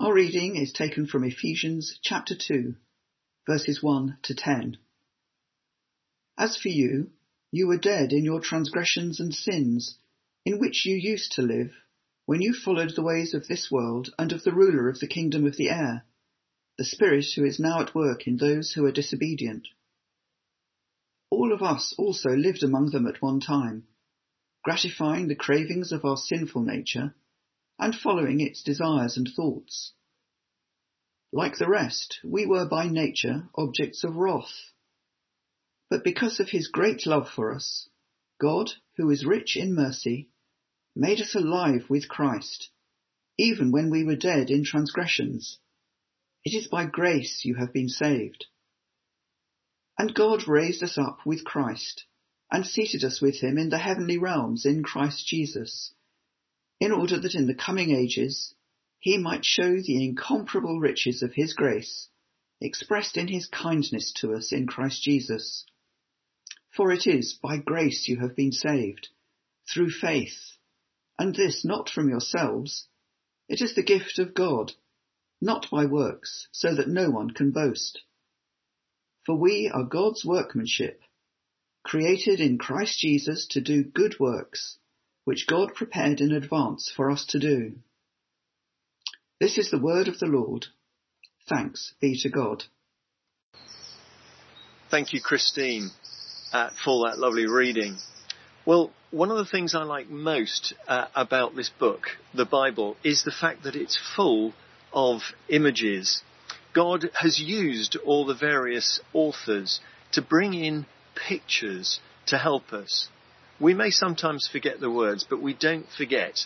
Our reading is taken from Ephesians chapter 2, verses 1 to 10. As for you, you were dead in your transgressions and sins, in which you used to live, when you followed the ways of this world and of the ruler of the kingdom of the air, the Spirit who is now at work in those who are disobedient. All of us also lived among them at one time, gratifying the cravings of our sinful nature and following its desires and thoughts. Like the rest, we were by nature objects of wrath. But because of his great love for us, God, who is rich in mercy, made us alive with Christ, even when we were dead in transgressions. It is by grace you have been saved. And God raised us up with Christ, and seated us with him in the heavenly realms in Christ Jesus in order that in the coming ages he might show the incomparable riches of his grace, expressed in his kindness to us in Christ Jesus. For it is by grace you have been saved, through faith, and this not from yourselves, it is the gift of God, not by works, so that no one can boast. For we are God's workmanship, created in Christ Jesus to do good works, which God prepared in advance for us to do. This is the word of the Lord. Thanks be to God. Thank you, Christine, uh, for that lovely reading. Well, one of the things I like most uh, about this book, the Bible, is the fact that it's full of images. God has used all the various authors to bring in pictures to help us. We may sometimes forget the words, but we don't forget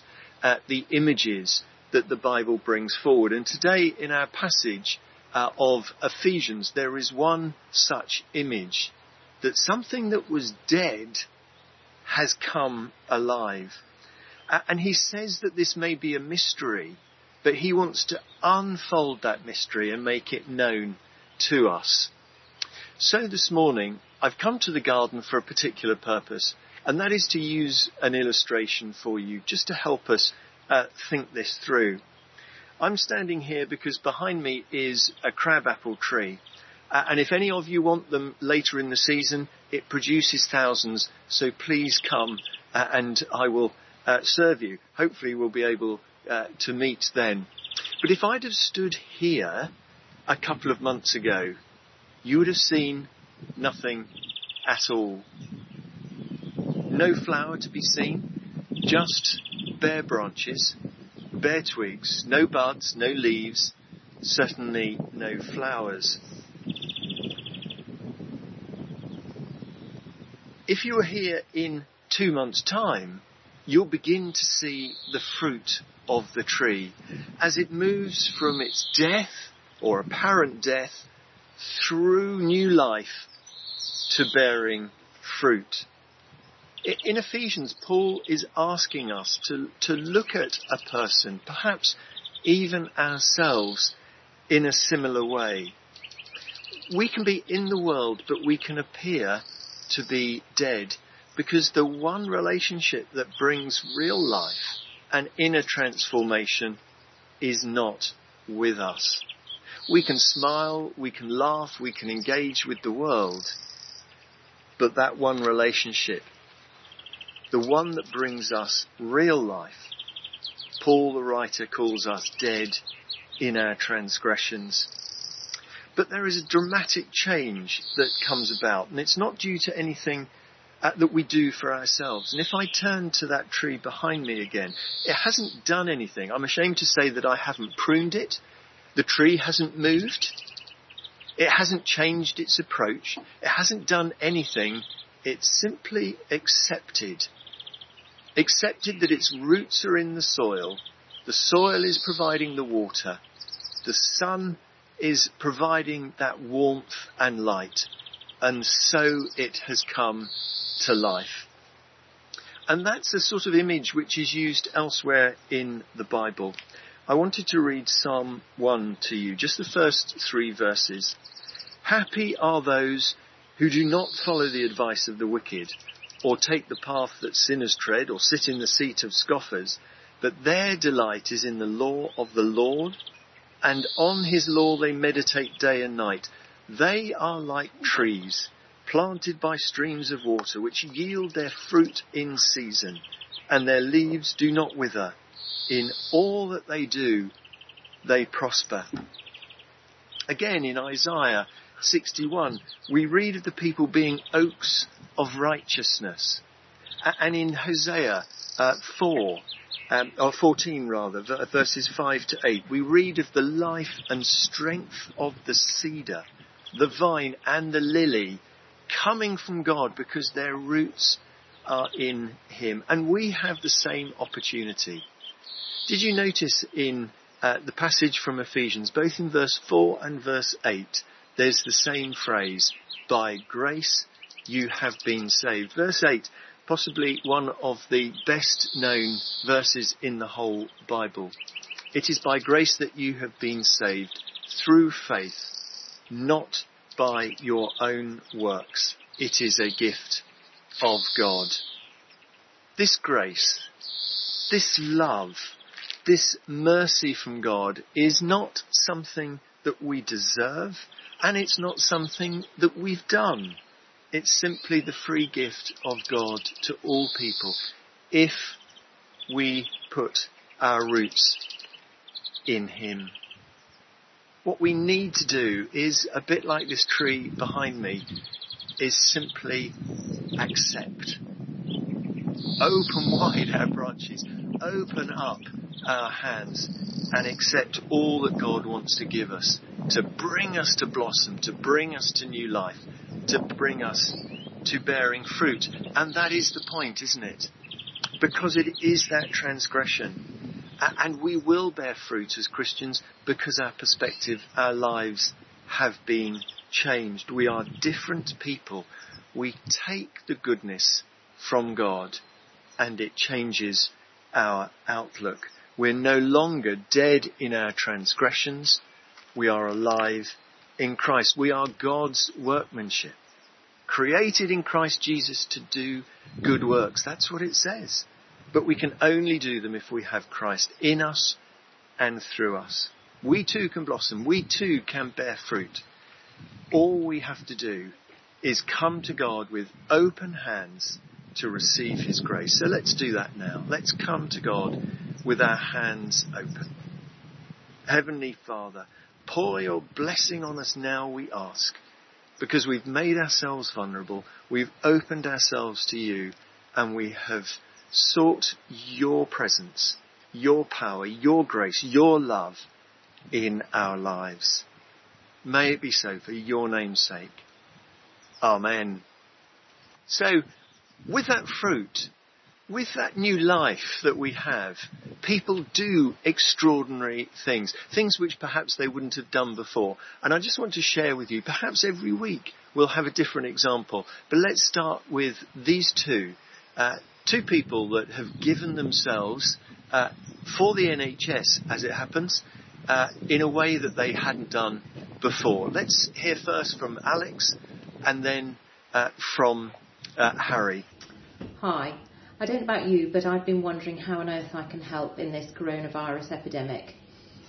uh, the images that the Bible brings forward. And today in our passage uh, of Ephesians, there is one such image that something that was dead has come alive. Uh, and he says that this may be a mystery, but he wants to unfold that mystery and make it known to us. So this morning, I've come to the garden for a particular purpose. And that is to use an illustration for you just to help us uh, think this through. I'm standing here because behind me is a crabapple tree. Uh, and if any of you want them later in the season, it produces thousands. So please come uh, and I will uh, serve you. Hopefully we'll be able uh, to meet then. But if I'd have stood here a couple of months ago, you would have seen nothing at all. No flower to be seen, just bare branches, bare twigs, no buds, no leaves, certainly no flowers. If you are here in two months' time, you'll begin to see the fruit of the tree as it moves from its death or apparent death through new life to bearing fruit. In Ephesians, Paul is asking us to, to look at a person, perhaps even ourselves, in a similar way. We can be in the world, but we can appear to be dead because the one relationship that brings real life and inner transformation is not with us. We can smile, we can laugh, we can engage with the world, but that one relationship the one that brings us real life. Paul the writer calls us dead in our transgressions. But there is a dramatic change that comes about, and it's not due to anything uh, that we do for ourselves. And if I turn to that tree behind me again, it hasn't done anything. I'm ashamed to say that I haven't pruned it. The tree hasn't moved. It hasn't changed its approach. It hasn't done anything. It's simply accepted accepted that its roots are in the soil, the soil is providing the water, the sun is providing that warmth and light, and so it has come to life. And that's a sort of image which is used elsewhere in the Bible. I wanted to read Psalm 1 to you, just the first three verses. Happy are those who do not follow the advice of the wicked or take the path that sinners tread, or sit in the seat of scoffers, but their delight is in the law of the Lord, and on his law they meditate day and night. They are like trees planted by streams of water, which yield their fruit in season, and their leaves do not wither. In all that they do, they prosper. Again, in Isaiah 61, we read of the people being oaks of righteousness. And in Hosea uh, 4, um, or 14 rather, verses 5 to 8, we read of the life and strength of the cedar, the vine and the lily coming from God because their roots are in Him. And we have the same opportunity. Did you notice in uh, the passage from Ephesians, both in verse 4 and verse 8, there's the same phrase, by grace you have been saved. Verse 8, possibly one of the best known verses in the whole Bible. It is by grace that you have been saved through faith, not by your own works. It is a gift of God. This grace, this love, this mercy from God is not something that we deserve and it's not something that we've done. It's simply the free gift of God to all people if we put our roots in Him. What we need to do is a bit like this tree behind me is simply accept. Open wide our branches. Open up our hands and accept all that God wants to give us to bring us to blossom, to bring us to new life, to bring us to bearing fruit. And that is the point, isn't it? Because it is that transgression. And we will bear fruit as Christians because our perspective, our lives have been changed. We are different people. We take the goodness from God and it changes our outlook. We're no longer dead in our transgressions. We are alive in Christ. We are God's workmanship, created in Christ Jesus to do good works. That's what it says. But we can only do them if we have Christ in us and through us. We too can blossom. We too can bear fruit. All we have to do is come to God with open hands to receive His grace. So let's do that now. Let's come to God with our hands open. Heavenly Father, pour your blessing on us now, we ask, because we've made ourselves vulnerable, we've opened ourselves to you, and we have sought your presence, your power, your grace, your love in our lives. May it be so for your name's sake. Amen. So, with that fruit, with that new life that we have, people do extraordinary things, things which perhaps they wouldn't have done before. And I just want to share with you, perhaps every week we'll have a different example, but let's start with these two. Uh, two people that have given themselves uh, for the NHS, as it happens, uh, in a way that they hadn't done before. Let's hear first from Alex and then uh, from uh, Harry. Hi. I don't know about you, but I've been wondering how on earth I can help in this coronavirus epidemic.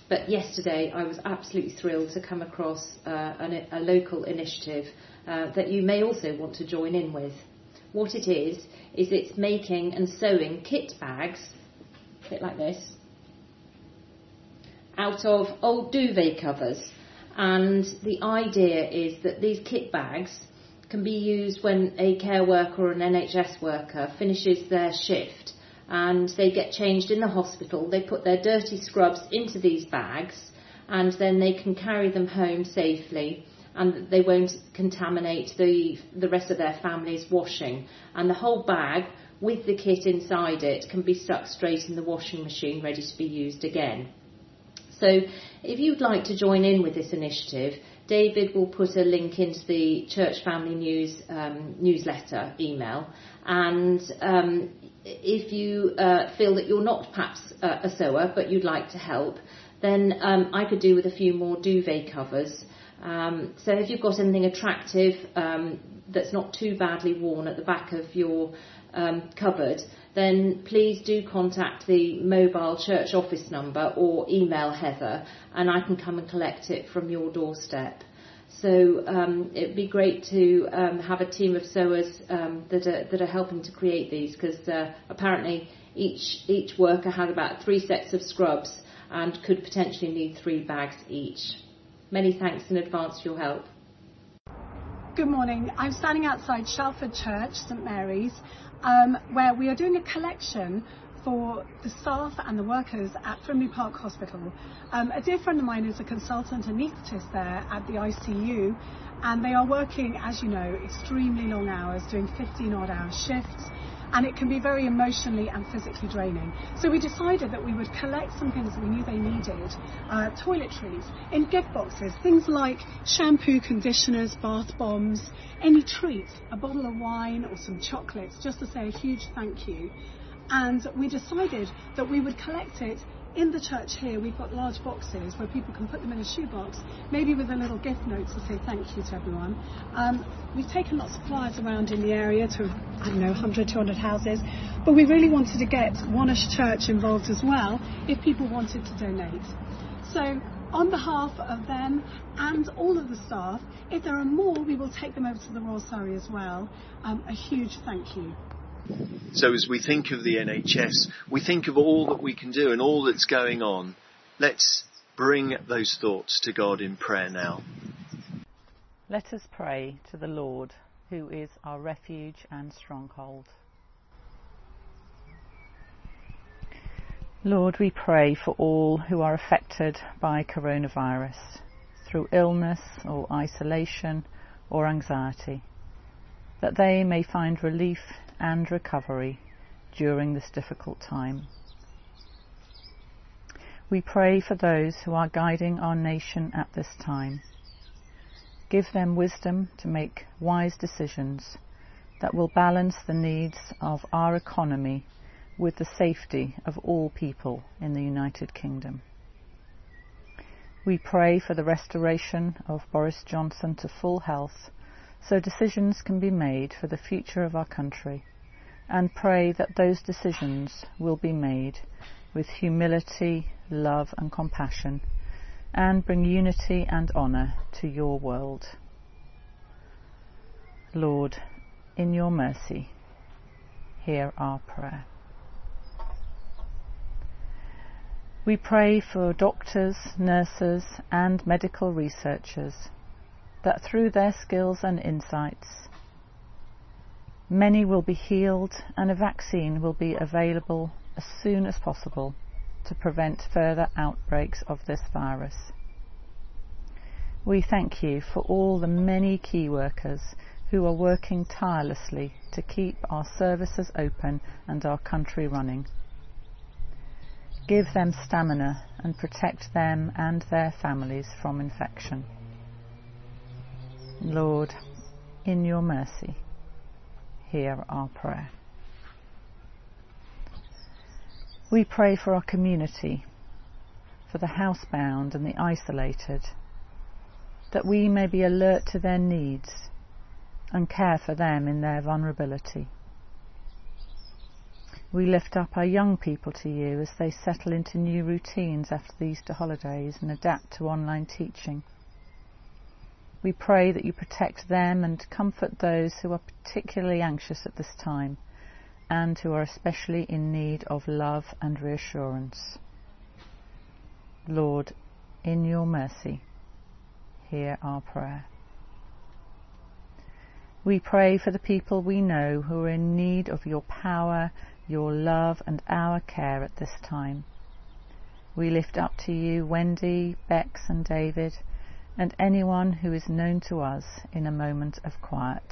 But yesterday I was absolutely thrilled to come across uh, an, a local initiative uh, that you may also want to join in with. What it is, is it's making and sewing kit bags, a bit like this, out of old duvet covers. And the idea is that these kit bags can be used when a care worker or an NHS worker finishes their shift and they get changed in the hospital. They put their dirty scrubs into these bags and then they can carry them home safely and they won't contaminate the, the rest of their family's washing. And the whole bag with the kit inside it can be stuck straight in the washing machine ready to be used again. So if you'd like to join in with this initiative, David will put a link into the Church Family News um, newsletter email. And um, if you uh, feel that you're not perhaps uh, a sewer but you'd like to help, then um, I could do with a few more duvet covers. Um, so if you've got anything attractive, um, that's not too badly worn at the back of your um, cupboard, then please do contact the mobile church office number or email Heather, and I can come and collect it from your doorstep. So um, it'd be great to um, have a team of sewers um, that are that are helping to create these because uh, apparently each each worker had about three sets of scrubs and could potentially need three bags each. Many thanks in advance for your help. Good morning. I'm standing outside Shalford Church, St Mary's, um, where we are doing a collection for the staff and the workers at Frimley Park Hospital. Um, a dear friend of mine is a consultant anaesthetist there at the ICU, and they are working, as you know, extremely long hours, doing 15 odd hour shifts and it can be very emotionally and physically draining. So we decided that we would collect some things that we knew they needed, uh, toiletries, in gift boxes, things like shampoo, conditioners, bath bombs, any treats, a bottle of wine or some chocolates, just to say a huge thank you. And we decided that we would collect it in the church here, we've got large boxes where people can put them in a shoebox, maybe with a little gift note to say thank you to everyone. Um, we've taken lots of flyers around in the area to, I don't know, 100, 200 houses, but we really wanted to get Wonersh Church involved as well if people wanted to donate. So on behalf of them and all of the staff, if there are more, we will take them over to the Royal Surrey as well. Um, a huge thank you. So as we think of the NHS, we think of all that we can do and all that's going on. Let's bring those thoughts to God in prayer now. Let us pray to the Lord, who is our refuge and stronghold. Lord, we pray for all who are affected by coronavirus through illness or isolation or anxiety, that they may find relief and recovery during this difficult time. We pray for those who are guiding our nation at this time. Give them wisdom to make wise decisions that will balance the needs of our economy with the safety of all people in the United Kingdom. We pray for the restoration of Boris Johnson to full health so decisions can be made for the future of our country, and pray that those decisions will be made with humility, love, and compassion, and bring unity and honour to your world. Lord, in your mercy, hear our prayer. We pray for doctors, nurses, and medical researchers that through their skills and insights, many will be healed and a vaccine will be available as soon as possible to prevent further outbreaks of this virus. We thank you for all the many key workers who are working tirelessly to keep our services open and our country running. Give them stamina and protect them and their families from infection. Lord, in your mercy, hear our prayer. We pray for our community, for the housebound and the isolated, that we may be alert to their needs and care for them in their vulnerability. We lift up our young people to you as they settle into new routines after the Easter holidays and adapt to online teaching. We pray that you protect them and comfort those who are particularly anxious at this time and who are especially in need of love and reassurance. Lord, in your mercy, hear our prayer. We pray for the people we know who are in need of your power, your love, and our care at this time. We lift up to you Wendy, Bex, and David and anyone who is known to us in a moment of quiet.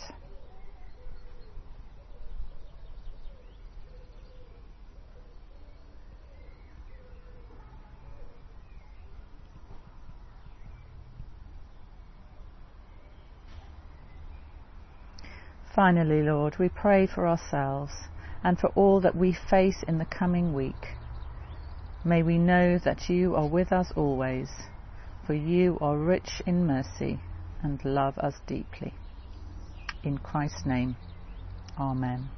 Finally, Lord, we pray for ourselves and for all that we face in the coming week. May we know that you are with us always for you are rich in mercy and love us deeply. In Christ's name, Amen.